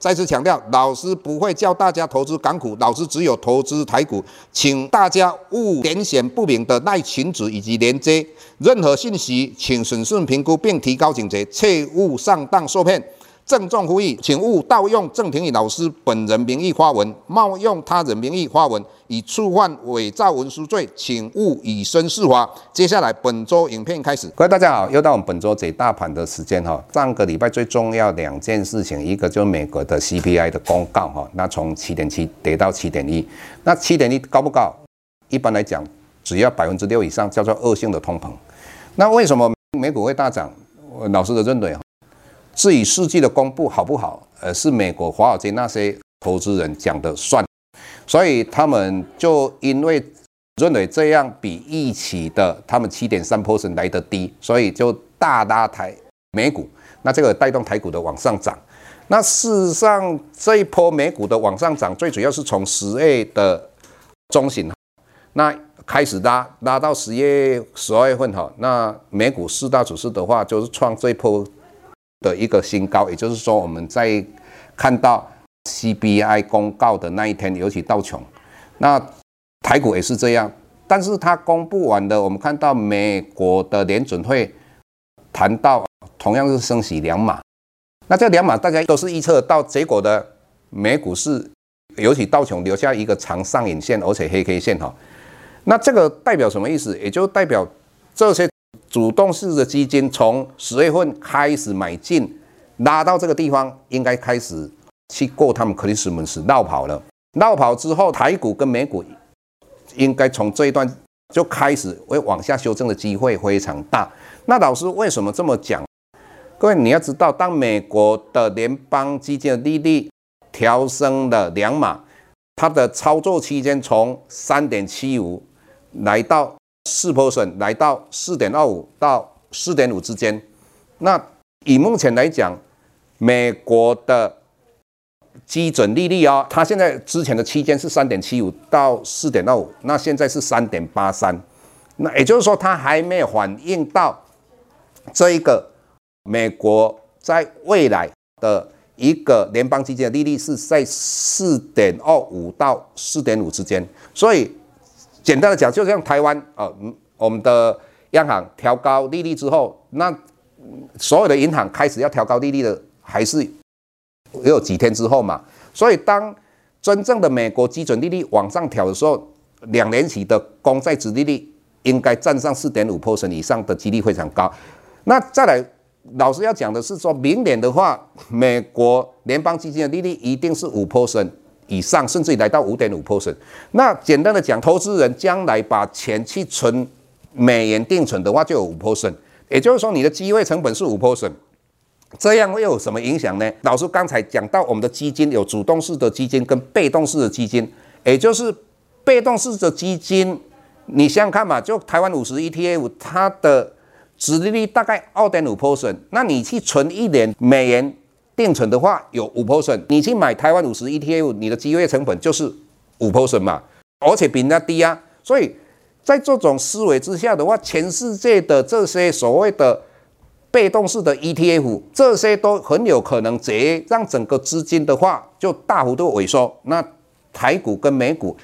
再次强调，老师不会教大家投资港股，老师只有投资台股，请大家勿填写不明的内群组以及连接，任何信息请审慎评估并提高警觉，切勿上当受骗。郑重呼吁，请勿盗用郑庭宇老师本人名义发文，冒用他人名义发文，以触犯伪造文书罪，请勿以身试法。接下来本周影片开始，各位大家好，又到我们本周解大盘的时间哈。上个礼拜最重要两件事情，一个就是美国的 CPI 的公告哈，那从七点七跌到七点一，那七点一高不高？一般来讲，只要百分之六以上叫做恶性的通膨。那为什么美股会大涨？老师的认为哈。至于数据的公布好不好，呃，是美国华尔街那些投资人讲的算，所以他们就因为认为这样比预期的他们七点三 p e r n 来得低，所以就大拉抬美股，那这个带动台股的往上涨。那事实上这一波美股的往上涨，最主要是从十月的中旬，那开始拉拉到十月十二月份哈，那美股四大指数的话就是创这一波。的一个新高，也就是说，我们在看到 C B I 公告的那一天，尤其道琼，那台股也是这样。但是它公布完的，我们看到美国的联准会谈到同样是升息两码，那这两码大家都是预测到结果的。美股是尤其道琼留下一个长上影线，而且黑 K 线哈。那这个代表什么意思？也就代表这些。主动式的基金从十月份开始买进，拉到这个地方，应该开始去过他们克里斯门斯绕跑了。绕跑之后，台股跟美股应该从这一段就开始会往下修正的机会非常大。那老师为什么这么讲？各位你要知道，当美国的联邦基金的利率调升了两码，它的操作期间从三点七五来到。四 percent 来到四点二五到四点五之间，那以目前来讲，美国的基准利率啊，它现在之前的期间是三点七五到四点二五，那现在是三点八三，那也就是说它还没有反映到这一个美国在未来的一个联邦基金的利率是在四点二五到四点五之间，所以。简单的讲，就像台湾啊，嗯，我们的央行调高利率之后，那所有的银行开始要调高利率的，还是也有几天之后嘛。所以，当真正的美国基准利率往上调的时候，两年期的公债殖利率应该占上四点五 percent 以上的几率非常高。那再来，老师要讲的是说，明年的话，美国联邦基金的利率一定是五 percent。以上，甚至来到五点五 percent。那简单的讲，投资人将来把钱去存美元定存的话，就有五 percent。也就是说，你的机会成本是五 percent。这样会有什么影响呢？老师刚才讲到，我们的基金有主动式的基金跟被动式的基金。也就是被动式的基金，你想想看嘛，就台湾五十 ETF，它的殖利率大概二点五 percent。那你去存一年美元。定存的话有五 percent，你去买台湾五十 ETF，你的机会成本就是五 percent 嘛，而且比人家低啊。所以在这种思维之下的话，全世界的这些所谓的被动式的 ETF，这些都很有可能直接让整个资金的话就大幅度萎缩。那台股跟美股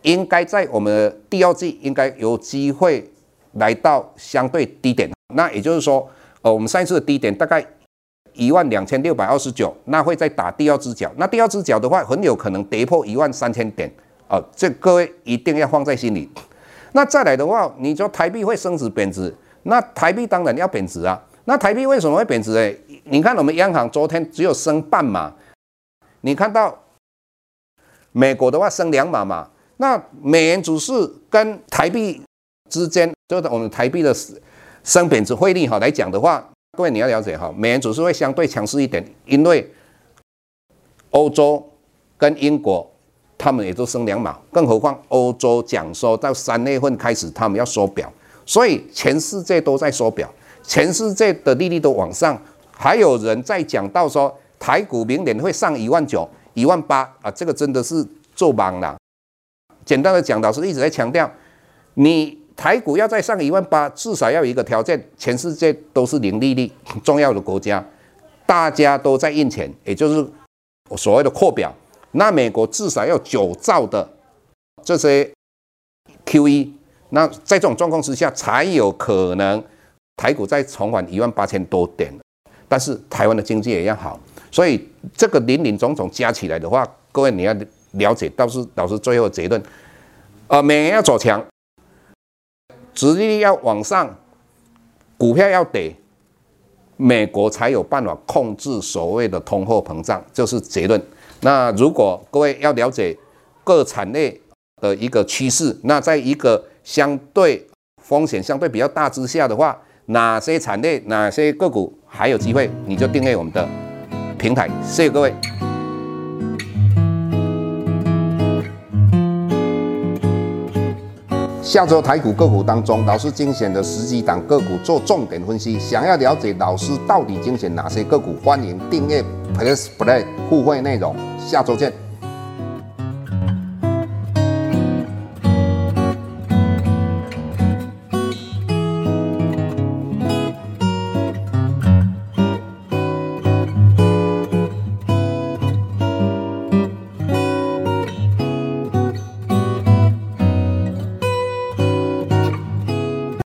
应该在我们的第二季应该有机会来到相对低点。那也就是说，呃，我们上一次的低点大概。一万两千六百二十九，那会再打第二只脚。那第二只脚的话，很有可能跌破一万三千点哦。这各位一定要放在心里。那再来的话，你说台币会升值贬值？那台币当然要贬值啊。那台币为什么会贬值？哎，你看我们央行昨天只有升半码，你看到美国的话升两码嘛？那美元指数跟台币之间，就是我们台币的升贬值汇率哈来讲的话。各位你要了解哈，美元指数会相对强势一点，因为欧洲跟英国他们也都升两码，更何况欧洲讲说到三月份开始他们要缩表，所以全世界都在缩表，全世界的利率都往上，还有人在讲到说台股明年会上一万九、一万八啊，这个真的是做梦了。简单的讲，老师一直在强调，你台股要再上一万八，至少要有一个条件，全世界都是零利率，重要的国家，大家都在印钱，也就是所谓的扩表。那美国至少要九兆的这些 QE，那在这种状况之下，才有可能台股再重返一万八千多点。但是台湾的经济也要好，所以这个林林总总加起来的话，各位你要了解，倒是老师最后结论，呃，美元要走强，殖利率要往上，股票要跌，美国才有办法控制所谓的通货膨胀，就是结论。那如果各位要了解各产业的一个趋势，那在一个相对风险相对比较大之下的话，哪些产业、哪些个股还有机会，你就订阅我们的平台。谢谢各位。下周台股个股当中，老师精选的十几档个股做重点分析。想要了解老师到底精选哪些个股，欢迎订阅 Plus Play 互惠内容。下周见。